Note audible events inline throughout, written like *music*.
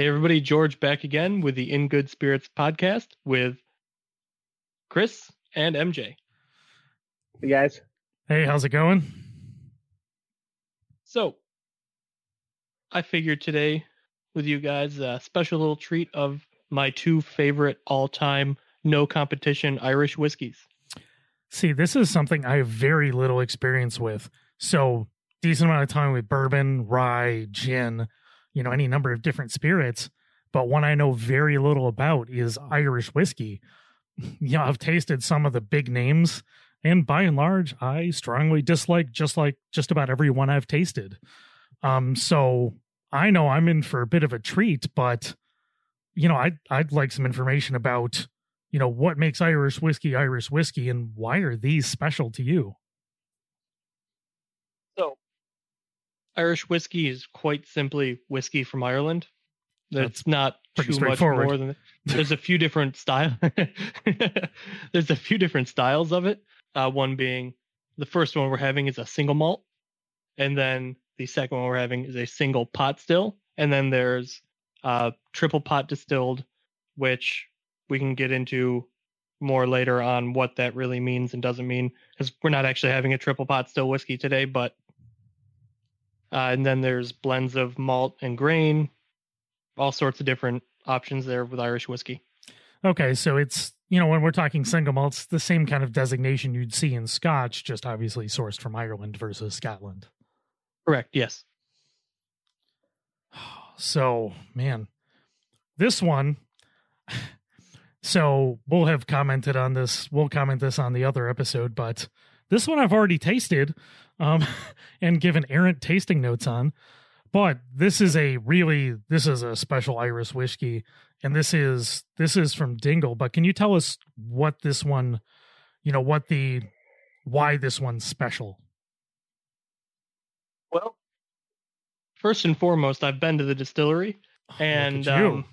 Hey, everybody, George back again with the In Good Spirits podcast with Chris and MJ. Hey guys. Hey, how's it going? So, I figured today with you guys a special little treat of my two favorite all time no competition Irish whiskeys. See, this is something I have very little experience with. So, decent amount of time with bourbon, rye, gin, you know, any number of different spirits. But one I know very little about is Irish whiskey. *laughs* You know, I've tasted some of the big names, and by and large, I strongly dislike just like just about every one I've tasted. Um, so I know I'm in for a bit of a treat, but you know, I'd I'd like some information about, you know, what makes Irish whiskey Irish whiskey and why are these special to you? Irish whiskey is quite simply whiskey from Ireland. That's not too much more than there's a few different style *laughs* there's a few different styles of it. Uh, one being the first one we're having is a single malt, and then the second one we're having is a single pot still, and then there's uh, triple pot distilled, which we can get into more later on what that really means and doesn't mean because we're not actually having a triple pot still whiskey today, but uh, and then there's blends of malt and grain, all sorts of different options there with Irish whiskey. Okay, so it's you know when we're talking single malts, the same kind of designation you'd see in Scotch, just obviously sourced from Ireland versus Scotland. Correct. Yes. *sighs* So, man, this one. *sighs* So we'll have commented on this. We'll comment this on the other episode, but this one I've already tasted, um, *laughs* and given errant tasting notes on. But this is a really this is a special Irish whiskey, and this is this is from Dingle. But can you tell us what this one, you know, what the why this one's special? Well, first and foremost, I've been to the distillery, Oh, and um,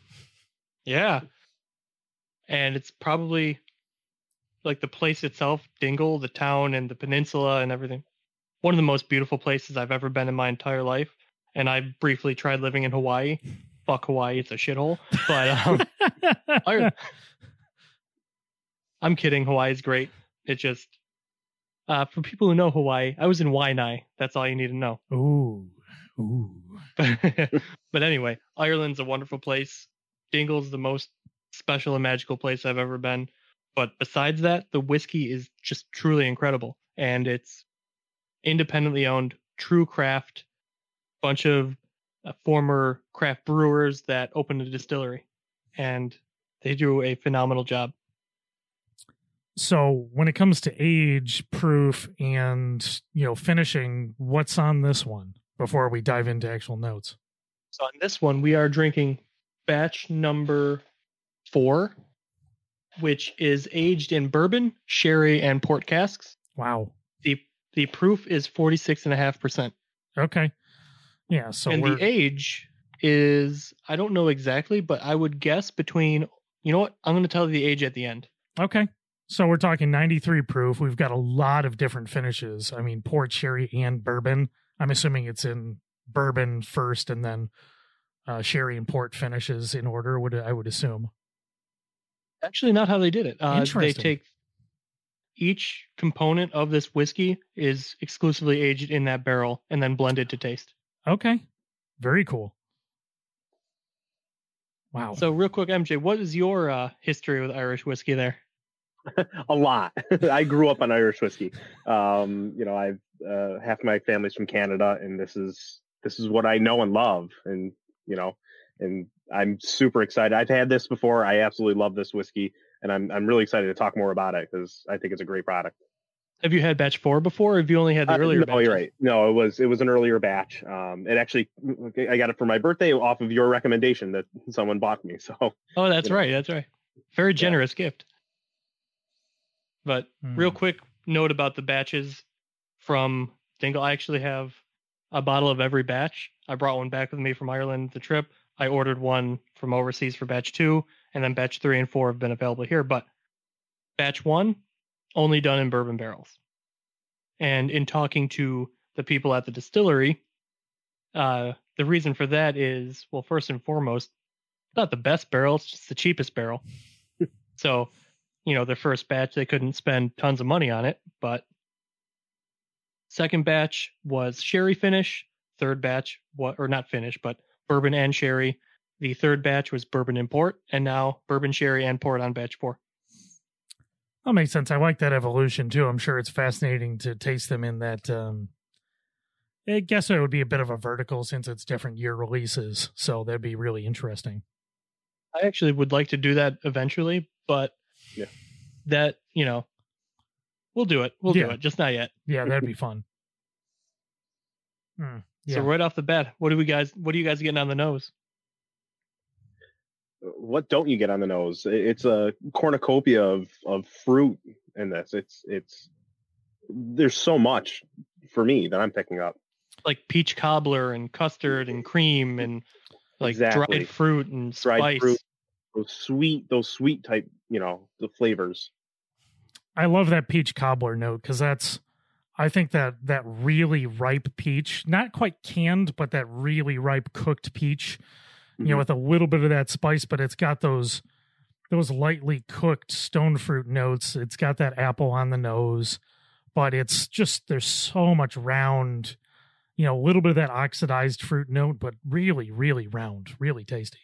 yeah, and it's probably like the place itself, Dingle, the town, and the peninsula, and everything. One of the most beautiful places I've ever been in my entire life. And I briefly tried living in Hawaii. Fuck Hawaii, it's a shithole. But um, *laughs* I, I'm kidding. Hawaii's great. It just uh, for people who know Hawaii, I was in Waianae. That's all you need to know. ooh, ooh. *laughs* but anyway, Ireland's a wonderful place. Dingle's the most special and magical place I've ever been. But besides that, the whiskey is just truly incredible. And it's independently owned, true craft, bunch of uh, former craft brewers that opened a distillery. And they do a phenomenal job. So when it comes to age, proof, and you know finishing, what's on this one before we dive into actual notes? So on this one, we are drinking batch number four, which is aged in bourbon, sherry, and port casks. Wow. The the proof is 46.5%. Okay. Yeah. So and we're the age is I don't know exactly, but I would guess between you know what? I'm gonna tell you the age at the end. okay. So we're talking 93 proof. We've got a lot of different finishes. I mean, port, sherry, and bourbon. I'm assuming it's in bourbon first, and then uh, sherry and port finishes in order. Would I would assume? Actually not how they did it. Uh, they take each component of this whiskey is exclusively aged in that barrel and then blended to taste. Okay. Very cool. Wow. So real quick, MJ, what is your uh, history with Irish whiskey there? *laughs* a lot. *laughs* I grew up on Irish whiskey. Um, you know, I've uh, half my family's from Canada, and this is this is what I know and love, and you know, and I'm super excited. I've had this before. I absolutely love this whiskey, and I'm I'm really excited to talk more about it because I think it's a great product. Have you had batch four before, or have you only had the Uh, earlier? no, batches? you're right. No, it was it was an earlier batch. Um, it actually I got it for my birthday off of your recommendation that someone bought me. So Oh, that's you know. right. That's right. Very generous gift. But real Hmm. quick note about the batches from Dingle. I actually have a bottle of every batch. I brought one back with me from Ireland the trip. I ordered one from overseas for batch two, and then batch three and four have been available here. But batch one, only done in bourbon barrels. And in talking to the people at the distillery, uh, the reason for that is well, first and foremost, not the best barrel, it's just the cheapest barrel. *laughs* so, you know, their first batch they couldn't spend tons of money on it, but second batch was sherry finish, third batch what or not finish, but bourbon and sherry. The third batch was bourbon and port, and now bourbon sherry and port on batch four. That makes sense. I like that evolution too. I'm sure it's fascinating to taste them in that. Um, I guess it would be a bit of a vertical since it's different year releases, so that'd be really interesting. I actually would like to do that eventually, but Yeah. that you know, we'll do it. We'll Yeah. do it, just not yet. Yeah, that'd be *laughs* fun. Hmm, yeah. So right off the bat, what do we guys? What are you guys getting on the nose? Uh, what don't you get on the nose? It's a cornucopia of of fruit in this. It's it's there's so much for me that I'm picking up. Like peach cobbler and custard and cream and like Exactly. dried fruit and Dried spice. fruit. Those sweet, those sweet type, you know, the flavors. I love that peach cobbler note because that's I think that that really ripe peach, not quite canned, but that really ripe cooked peach, you know, Mhm. with a little bit of that spice, but it's got those those lightly cooked stone fruit notes. It's got that apple on the nose, but it's just there's so much round, you know, a little bit of that oxidized fruit note, but really, really round, really tasty.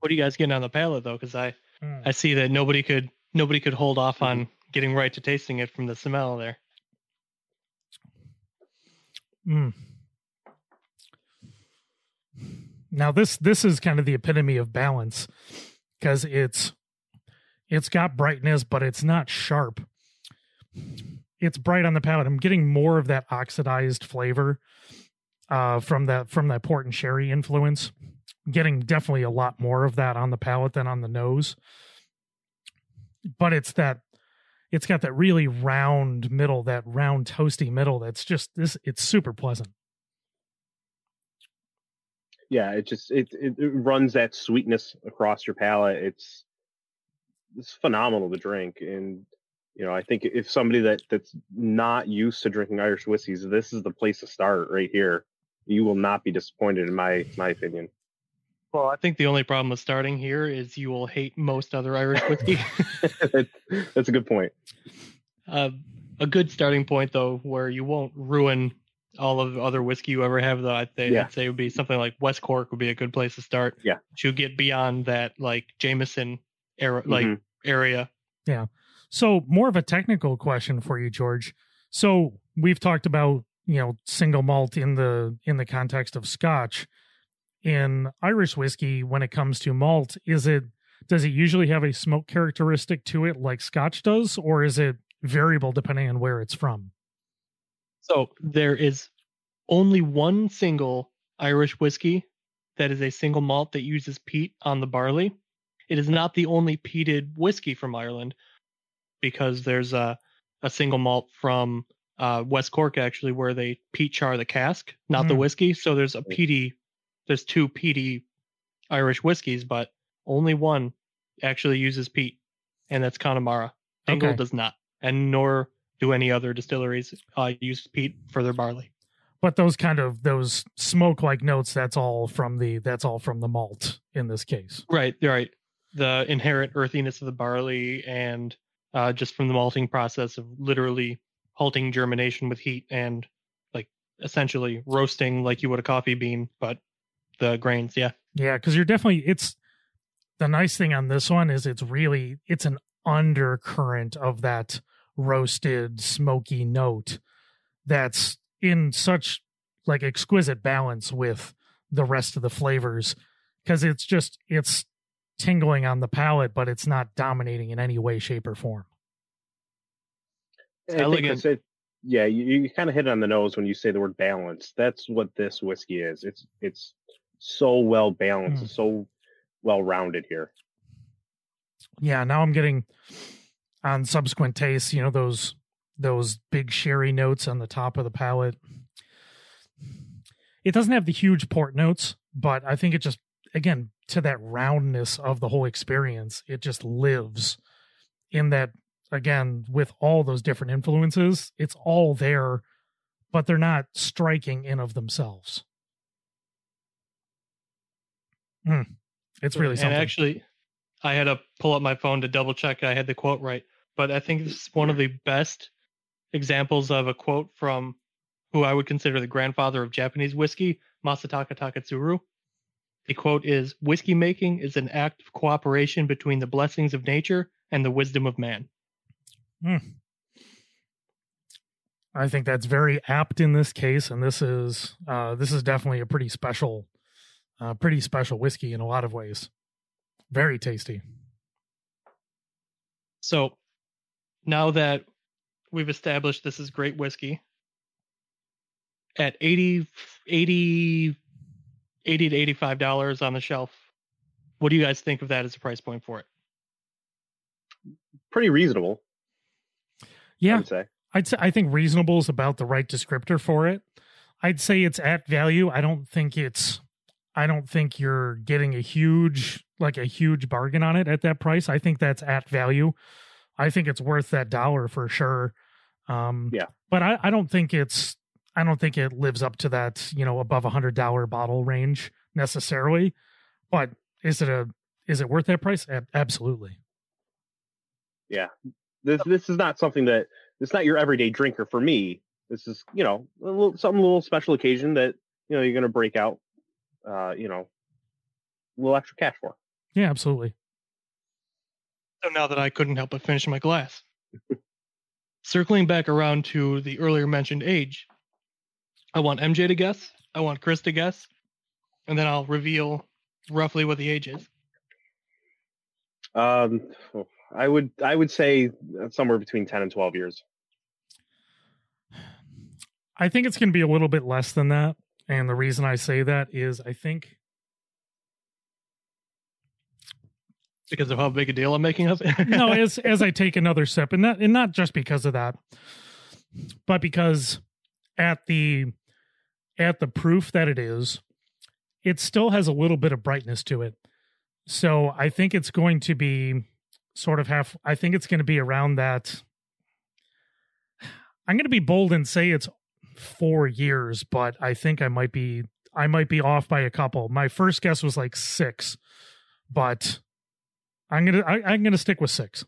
What are you guys getting on the palate though? Because I Mm. I see that nobody could nobody could hold off on getting right to tasting it from the smell there. Mm. Now this this is kind of the epitome of balance because it's it's got brightness, but it's not sharp. It's bright on the palate. I'm getting more of that oxidized flavor uh, from that from that port and sherry influence. Getting definitely a lot more of that on the palate than on the nose. But it's that it's got that really round middle, that round toasty middle. That's just this. It's super pleasant. Yeah, it just it, it it runs that sweetness across your palate. It's it's phenomenal to drink, and you know I think if somebody that that's not used to drinking Irish whiskeys, this is the place to start right here. You will not be disappointed, in my my opinion. Well, I think the only problem with starting here is you will hate most other Irish *laughs* whiskey. That's a good point. uh, a good starting point though, where you won't ruin all of the other whiskey you ever have. Though I'd say, Yeah. I'd say would be something like West Cork would be a good place to start. Yeah. to get beyond that like Jameson era, like Mhm. area. Yeah. So, more of a technical question for you, George. So, we've talked about you know single malt in the in the context of Scotch. In Irish whiskey, when it comes to malt, is it does it usually have a smoke characteristic to it like Scotch does, or is it variable depending on where it's from? So there is only one single Irish whiskey that is a single malt that uses peat on the barley. It is not the only peated whiskey from Ireland because there's a, a single malt from uh, West Cork actually where they peat char the cask, not the Mm. whiskey. So there's a peaty, there's two peaty Irish whiskeys, but only one actually uses peat, and that's Connemara. Dingle Okay. does not, and nor do any other distilleries uh, use peat for their barley. But those kind of those smoke like notes, that's all from the that's all from the malt in this case. Right, right. The inherent earthiness of the barley and uh, just from the malting process of literally halting germination with heat and like essentially roasting like you would a coffee bean, but the grains, yeah. Yeah, because you're definitely it's the nice thing on this one is it's really it's an undercurrent of that roasted smoky note that's in such like exquisite balance with the rest of the flavors because it's just it's tingling on the palate but it's not dominating in any way shape or form I think elegant. it. Yeah, you, you kind of hit it on the nose when you say the word balance. That's what this whiskey is. It's it's so well balanced, Mm. so well rounded here. yeah now i'm getting on subsequent tastes you know those those big sherry notes on the top of the palate it doesn't have the huge port notes but i think it just again to that roundness of the whole experience it just lives in that again with all those different influences it's all there but they're not striking in of themselves. Hmm. It's really and something. actually, I had to pull up my phone to double check I had the quote right. But I think this is one of the best examples of a quote from who I would consider the grandfather of Japanese whiskey, Masataka Taketsuru. The quote is Whiskey making is an act of cooperation between the blessings of nature and the wisdom of man. I think that's very apt in this case, and this is uh, this is definitely a pretty special, uh, pretty special whiskey in a lot of ways. Very tasty. So now that we've established this is great whiskey at 80 80 80 to 85 dollars on the shelf what do you guys think of that as a price point for it Pretty reasonable, Yeah. I Yeah, would say. I'd say I think reasonable is about the right descriptor for it. I'd say it's at value. I don't think it's I don't think you're getting a huge like a huge bargain on it at that price. I think that's at value. I think it's worth that dollar for sure. Um Yeah. But I, I don't think it's I don't think it lives up to that, you know, above a hundred dollar bottle range necessarily. But is it a is it worth that price? Ab- Absolutely. Yeah, this this is not something that it's not your everyday drinker for me. This is you know a little, some little special occasion that you know you're going to break out, uh, you know, a little extra cash for. Yeah, absolutely. so now that i couldn't help but finish my glass *laughs* circling back around to the earlier mentioned age i want mj to guess i want chris to guess and then i'll reveal roughly what the age is Um, I would I would say somewhere between ten and twelve years. I think it's going to be a little bit less than that. And the reason I say that is I think because of how big a deal i'm making of it *laughs* no, as *laughs* as I take another sip, and not and not just because of that, but because at the at the proof that it is, it still has a little bit of brightness to it. So I think it's going to be sort of half. I think it's going to be around that. I'm going to be bold and say it's four years, but I think I might be I might be off by a couple. My first guess was like six, but I'm gonna I, I'm gonna stick with six.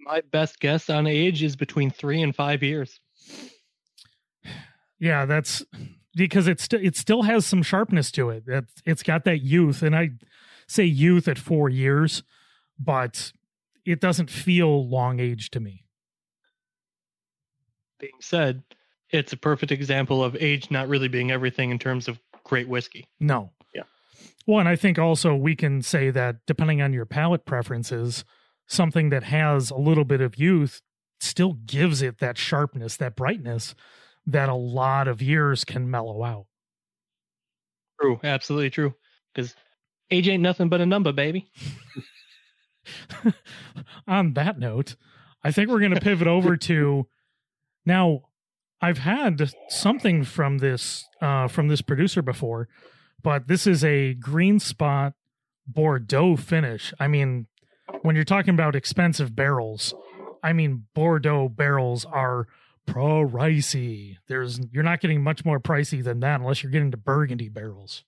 my best guess on age is between three and five years *sighs* Yeah, that's because it st- it still has some sharpness to it. It it's got that youth, and I say youth at four years, but it doesn't feel long age to me. Being said, it's a perfect example of age not really being everything in terms of great whiskey. No. Yeah. Well, and I think also we can say that depending on your palate preferences, something that has a little bit of youth still gives it that sharpness, that brightness that a lot of years can mellow out. True, absolutely true. Because age ain't nothing but a number, baby. *laughs* on that note, I think we're going to pivot over *laughs* to now. I've had something from this uh, from this producer before, but this is a green spot Bordeaux finish. I mean, when you're talking about expensive barrels, I mean Bordeaux barrels are pricey. There's you're not getting much more pricey than that unless you're getting to Burgundy barrels.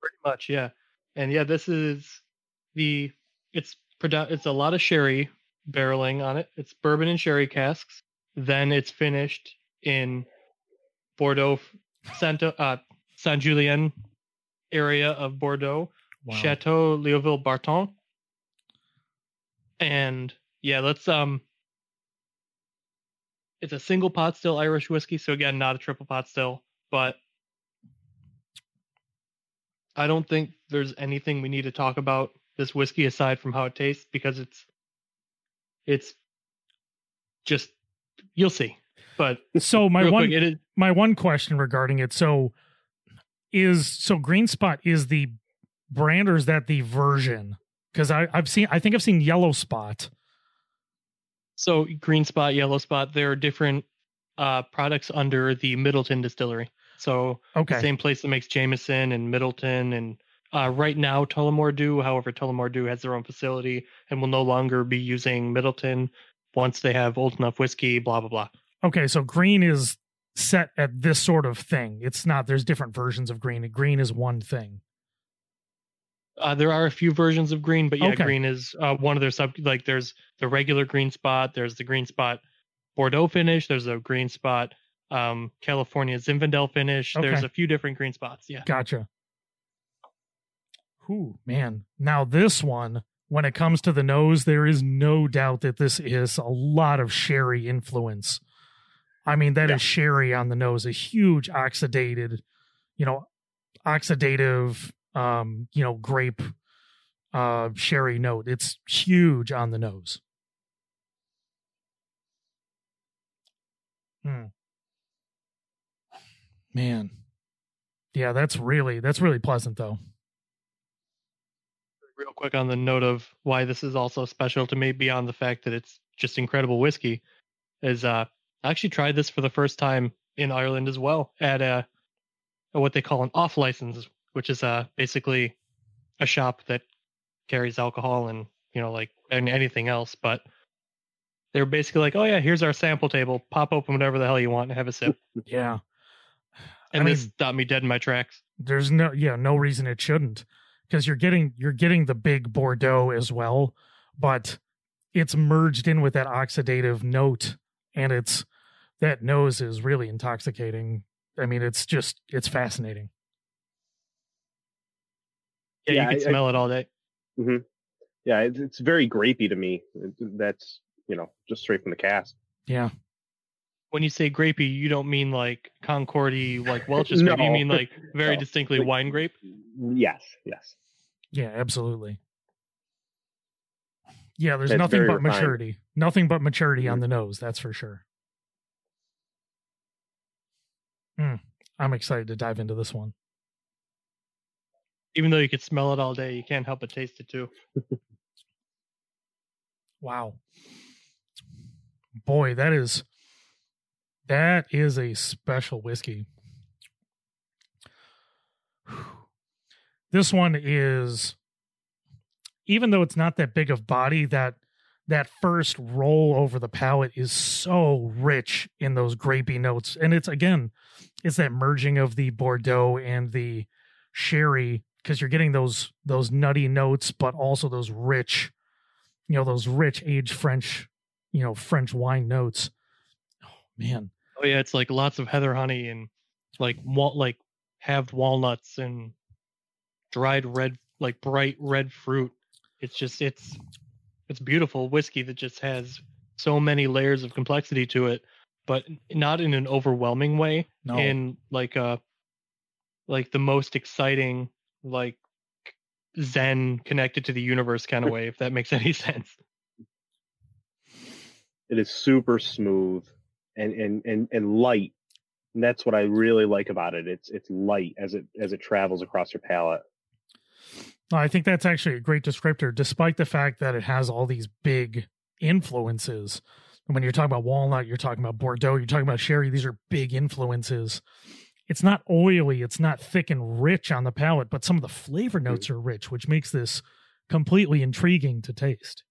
Pretty much, yeah. And yeah, this is the it's it's a lot of sherry barreling on it. It's bourbon and sherry casks. Then it's finished in Bordeaux, Santa uh, Saint Julien area of Bordeaux, Chateau Leoville Barton. And yeah, let's um it's a single pot still Irish whiskey, so again, not a triple pot still, but I don't think there's anything we need to talk about this whiskey aside from how it tastes because it's it's just you'll see. But So my one quick, it is my one question regarding it so is so green spot is the brand or is that the version because I I've seen i think i've seen yellow spot so green spot, yellow spot, there are different uh products under the Midleton distillery. So okay same place that makes Jameson and Midleton and uh, right now Tullamore Dew. However, Tullamore Dew has their own facility and will no longer be using Midleton once they have old enough whiskey. Blah blah blah. Okay, so green is set at this sort of thing. It's not. There's different versions of green. Green is one thing. Uh, there are a few versions of green, but yeah, Okay. green is uh, one of their sub. Like there's the regular green spot. There's the green spot Bordeaux finish. There's a green spot um, California Zinfandel finish. There's a few different green spots. Yeah. Gotcha. Whew, man. Now this one, when it comes to the nose, there is no doubt that this is a lot of sherry influence. I mean, that is Yeah. sherry on the nose, a huge oxidated, you know, oxidative, um, you know, grape, uh, sherry note. It's huge on the nose. Hmm. Man. Yeah, that's really that's really pleasant though. Real quick on the note of why this is also special to me, beyond the fact that it's just incredible whiskey, is uh, I actually tried this for the first time in Ireland as well at a, what they call an off license, which is uh basically a shop that carries alcohol and you know like and anything else, but they were basically like, oh yeah, here's our sample table, pop open whatever the hell you want and have a sip, *laughs* Yeah. and I this mean- stopped me dead in my tracks. There's no yeah, no reason it shouldn't. Because you're getting you're getting the big Bordeaux as well, but it's merged in with that oxidative note and it's that nose is really intoxicating. I mean, it's just it's fascinating. Yeah, Yeah, you can I- I- smell it all day. Mm-hmm. Yeah, it's, it's very grapey to me. It- That's you know just straight from the cast. Yeah. when you say grapey, you don't mean like Concordy, like Welch's No. *laughs* grape. You mean like very No. distinctly Like- wine grape. Yes, yes. Yeah, absolutely. Yeah, there's It's nothing but refined. maturity. Nothing but maturity on Mhm. the nose, that's for sure. Hmm. I'm excited to dive into this one. Even though you could smell it all day, you can't help but taste it too. *laughs* Wow. Boy, that is that is a special whiskey. *sighs* This one is even though it's not that big of body, that that first roll over the palate is so rich in those grapey notes. And it's again, it's that merging of the Bordeaux and the sherry because you're getting those those nutty notes, but also those rich, you know, those rich aged French, you know, French wine notes. Oh man. Oh yeah, it's like lots of heather honey and like like halved walnuts and dried red, like bright red fruit. It's just it's it's beautiful whiskey that just has so many layers of complexity to it, but not in an overwhelming way. No. in like a like the most exciting like zen connected to the universe kind of way if that makes any *laughs* sense It is super smooth and and and and light. And that's what I really like about it. It's it's light as it as it travels across your palate. I think that's actually a great descriptor, despite the fact that it has all these big influences. And when you're talking about walnut, you're talking about Bordeaux, you're talking about sherry, these are big influences. It's not oily, it's not thick and rich on the palate, but some of the flavor hmm. notes are rich, which makes this completely intriguing to taste.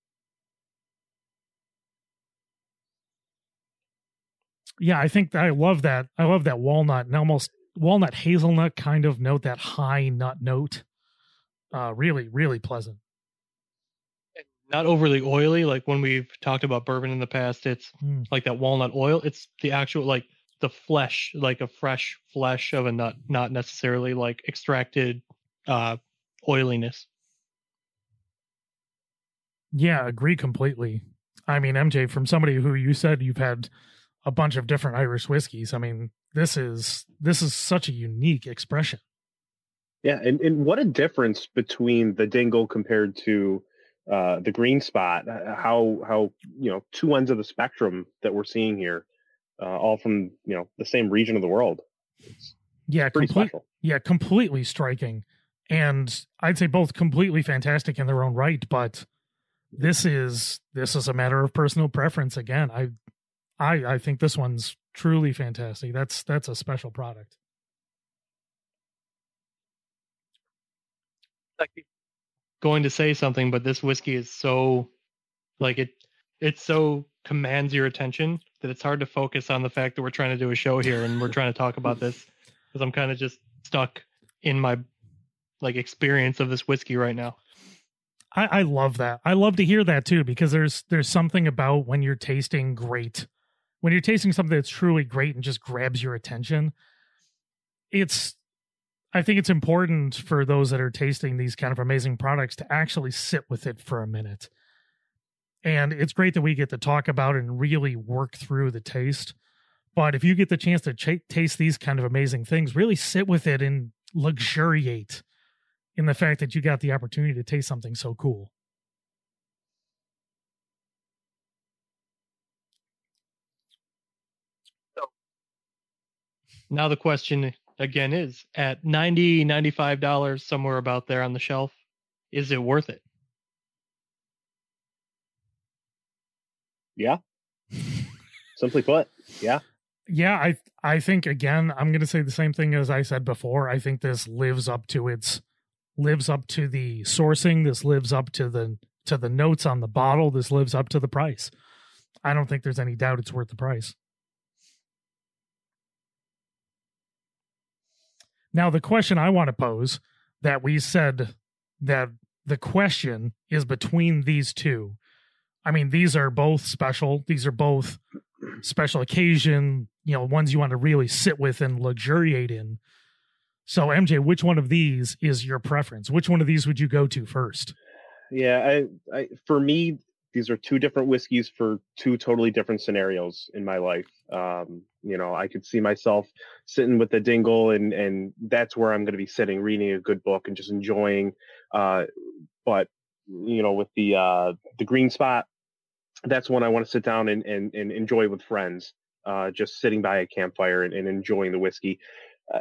Yeah, I think I love that. I love that walnut and almost walnut hazelnut kind of note, that high nut note uh really really pleasant. Not overly oily like when we've talked about bourbon in the past it's Mm. like that walnut oil it's the actual like the flesh like a fresh flesh of a nut not necessarily like extracted uh oiliness. Yeah agree completely. I mean mj from somebody who you said you've had a bunch of different irish whiskeys i mean this is this is such a unique expression Yeah, and, and what a difference between the dingle compared to uh, the green spot. uh, How how you know two ends of the spectrum that we're seeing here, uh, all from you know the same region of the world. It's yeah pretty complete, special. yeah completely striking and i'd say both completely fantastic in their own right but this is this is a matter of personal preference again i i i think this one's truly fantastic that's that's a special product like going to say something but this whiskey is so like it it so commands your attention that it's hard to focus on the fact that we're trying to do a show here and we're trying to talk about this because I'm kind of just stuck in my like experience of this whiskey right now. I, I love that. I love to hear that too because there's there's something about when you're tasting great, when you're tasting something that's truly great and just grabs your attention. It's, I think it's important for those that are tasting these kind of amazing products to actually sit with it for a minute. And it's great that we get to talk about and really work through the taste. But if you get the chance to ch- taste these kind of amazing things, really sit with it and luxuriate in the fact that you got the opportunity to taste something so cool. Now the question again is at 90 95 dollars somewhere about there on the shelf is it worth it Yeah. Simply put, yeah. Yeah, I I think again, I'm going to say the same thing as I said before. I think this lives up to its lives up to the sourcing, this lives up to the to the notes on the bottle, this lives up to the price. I don't think there's any doubt it's worth the price. Now, the question I want to pose that we said that the question is between these two. I mean, these are both special. These are both special occasion, you know, ones you want to really sit with and luxuriate in. So, MJ, which one of these is your preference? Which one of these would you go to first? Yeah, I, I for me, these are two different whiskeys for two totally different scenarios in my life. Um, you know, I could see myself sitting with the dingle, and and that's where I'm going to be sitting, reading a good book, and just enjoying. Uh, but you know, with the uh, the green spot, that's when I want to sit down and and, and enjoy with friends, uh, just sitting by a campfire and, and enjoying the whiskey. Uh,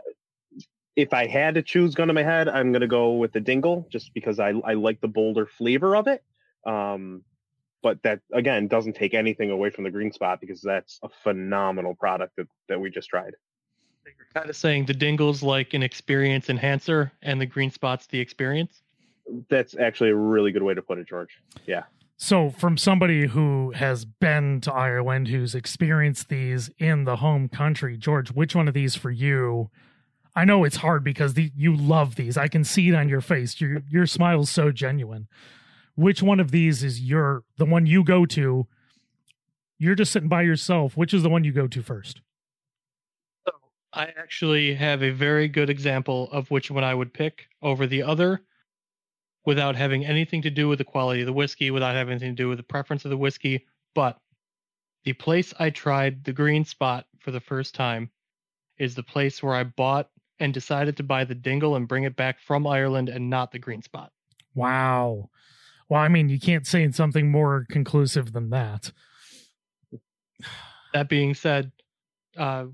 if I had to choose gun to my head, I'm going to go with the dingle just because I, I like the bolder flavor of it. Um, but that again doesn't take anything away from the green spot because that's a phenomenal product that, that we just tried. You're kind of saying the dingle's like an experience enhancer and the green spot's the experience. That's actually a really good way to put it, George. Yeah. So, from somebody who has been to Ireland, who's experienced these in the home country, George, which one of these for you? I know it's hard because the, you love these. I can see it on your face. Your your smile's so genuine. Which one of these is your the one you go to? You're just sitting by yourself. Which is the one you go to first? So I actually have a very good example of which one I would pick over the other without having anything to do with the quality of the whiskey, without having anything to do with the preference of the whiskey. But the place I tried the green spot for the first time is the place where I bought and decided to buy the dingle and bring it back from Ireland and not the green spot. Wow. Well, I mean, you can't say something more conclusive than that. That being said, uh,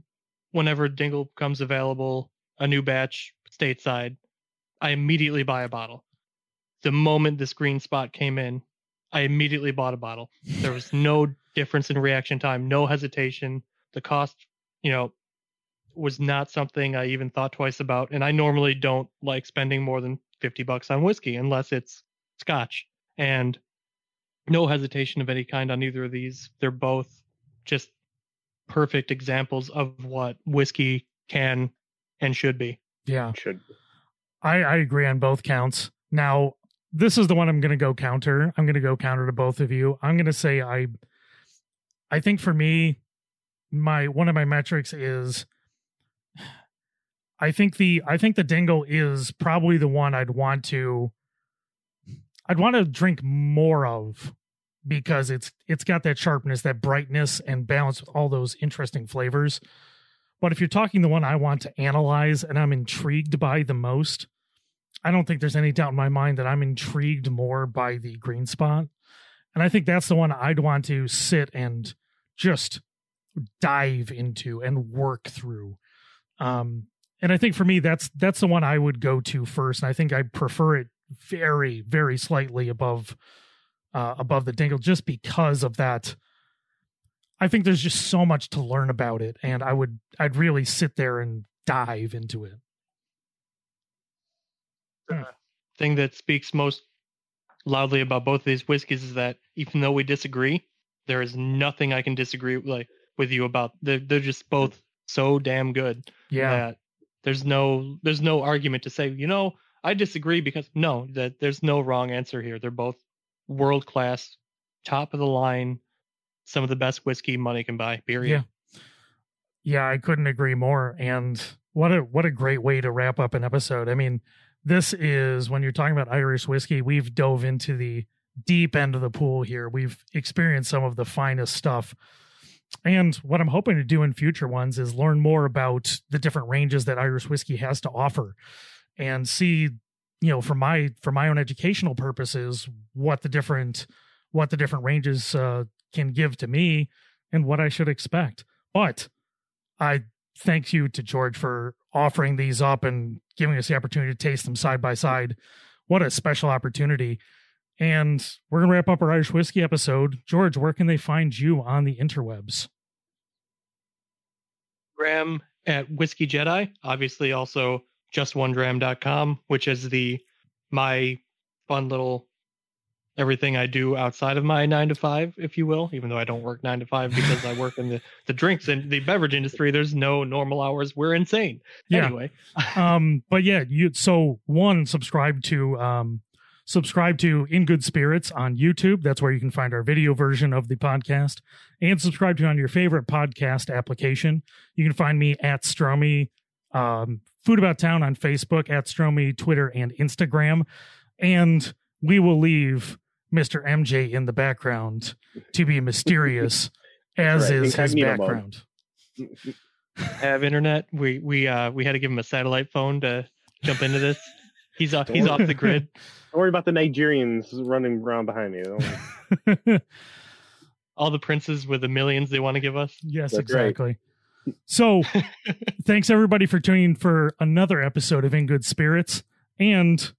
whenever dingle comes available, a new batch stateside, I immediately buy a bottle the moment this green spot came in, I immediately bought a bottle. There was no difference in reaction time, no hesitation. The cost, you know, was not something I even thought twice about. And I normally don't like spending more than 50 bucks on whiskey unless it's scotch. And no hesitation of any kind on either of these. They're both just perfect examples of what whiskey can and should be. Yeah. Should. I, I agree on both counts. Now, this is the one I'm going to go counter. I'm going to go counter to both of you. I'm going to say I I think for me my one of my metrics is I think the I think the dingle is probably the one I'd want to I'd want to drink more of because it's it's got that sharpness, that brightness and balance with all those interesting flavors. But if you're talking the one I want to analyze and I'm intrigued by the most, I don't think there's any doubt in my mind that I'm intrigued more by the green spot. And I think that's the one I'd want to sit and just dive into and work through. Um, and I think for me, that's that's the one I would go to first. And I think I prefer it very, very slightly above uh, above the dingle, just because of that. I think there's just so much to learn about it, and I would I'd really sit there and dive into it the thing that speaks most loudly about both of these whiskeys is that even though we disagree, there is nothing I can disagree like with you about. They're they're just both so damn good Yeah. that there's no there's no argument to say you know I disagree because no that there's no wrong answer here. They're both world class, top of the line, some of the best whiskey money can buy. Period. Yeah. Yeah, I couldn't agree more. And what a what a great way to wrap up an episode. I mean, this is when you're talking about Irish whiskey, we've dove into the deep end of the pool here. We've experienced some of the finest stuff. And what I'm hoping to do in future ones is learn more about the different ranges that Irish whiskey has to offer and see, you know, for my for my own educational purposes, what the different what the different ranges uh, can give to me and what I should expect. But I thank you to George for offering these up and giving us the opportunity to taste them side by side. What a special opportunity. And we're going to wrap up our Irish whiskey episode. George, where can they find you on the interwebs? Graham at Whiskey Jedi, obviously also justonedram.com, which is the my fun little everything I do outside of my nine to five, if you will, even though I don't work nine to five because I work in the, *laughs* the drinks and the beverage industry. There's no normal hours. We're insane. Yeah. Anyway, *laughs* um but yeah you so one subscribe to um subscribe to in good spirits on youtube that's where you can find our video version of the podcast and subscribe to on your favorite podcast application you can find me at stromy um food about town on facebook at stromy twitter and instagram and we will leave mr mj in the background to be mysterious *laughs* as right, is his background *laughs* have internet. We we uh we had to give him a satellite phone to jump into this. He's off. He's off the grid. *laughs* Don't worry about the Nigerians running around behind me. All the princes with the millions they want to give us. Yes, That's right. Exactly. So, *laughs* thanks everybody for tuning in for another episode of In Good Spirits and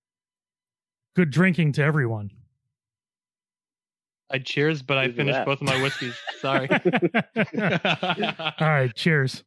good drinking to everyone. I cheers, but I finished that. both of my whiskeys. Sorry. *laughs* *laughs* All right, cheers.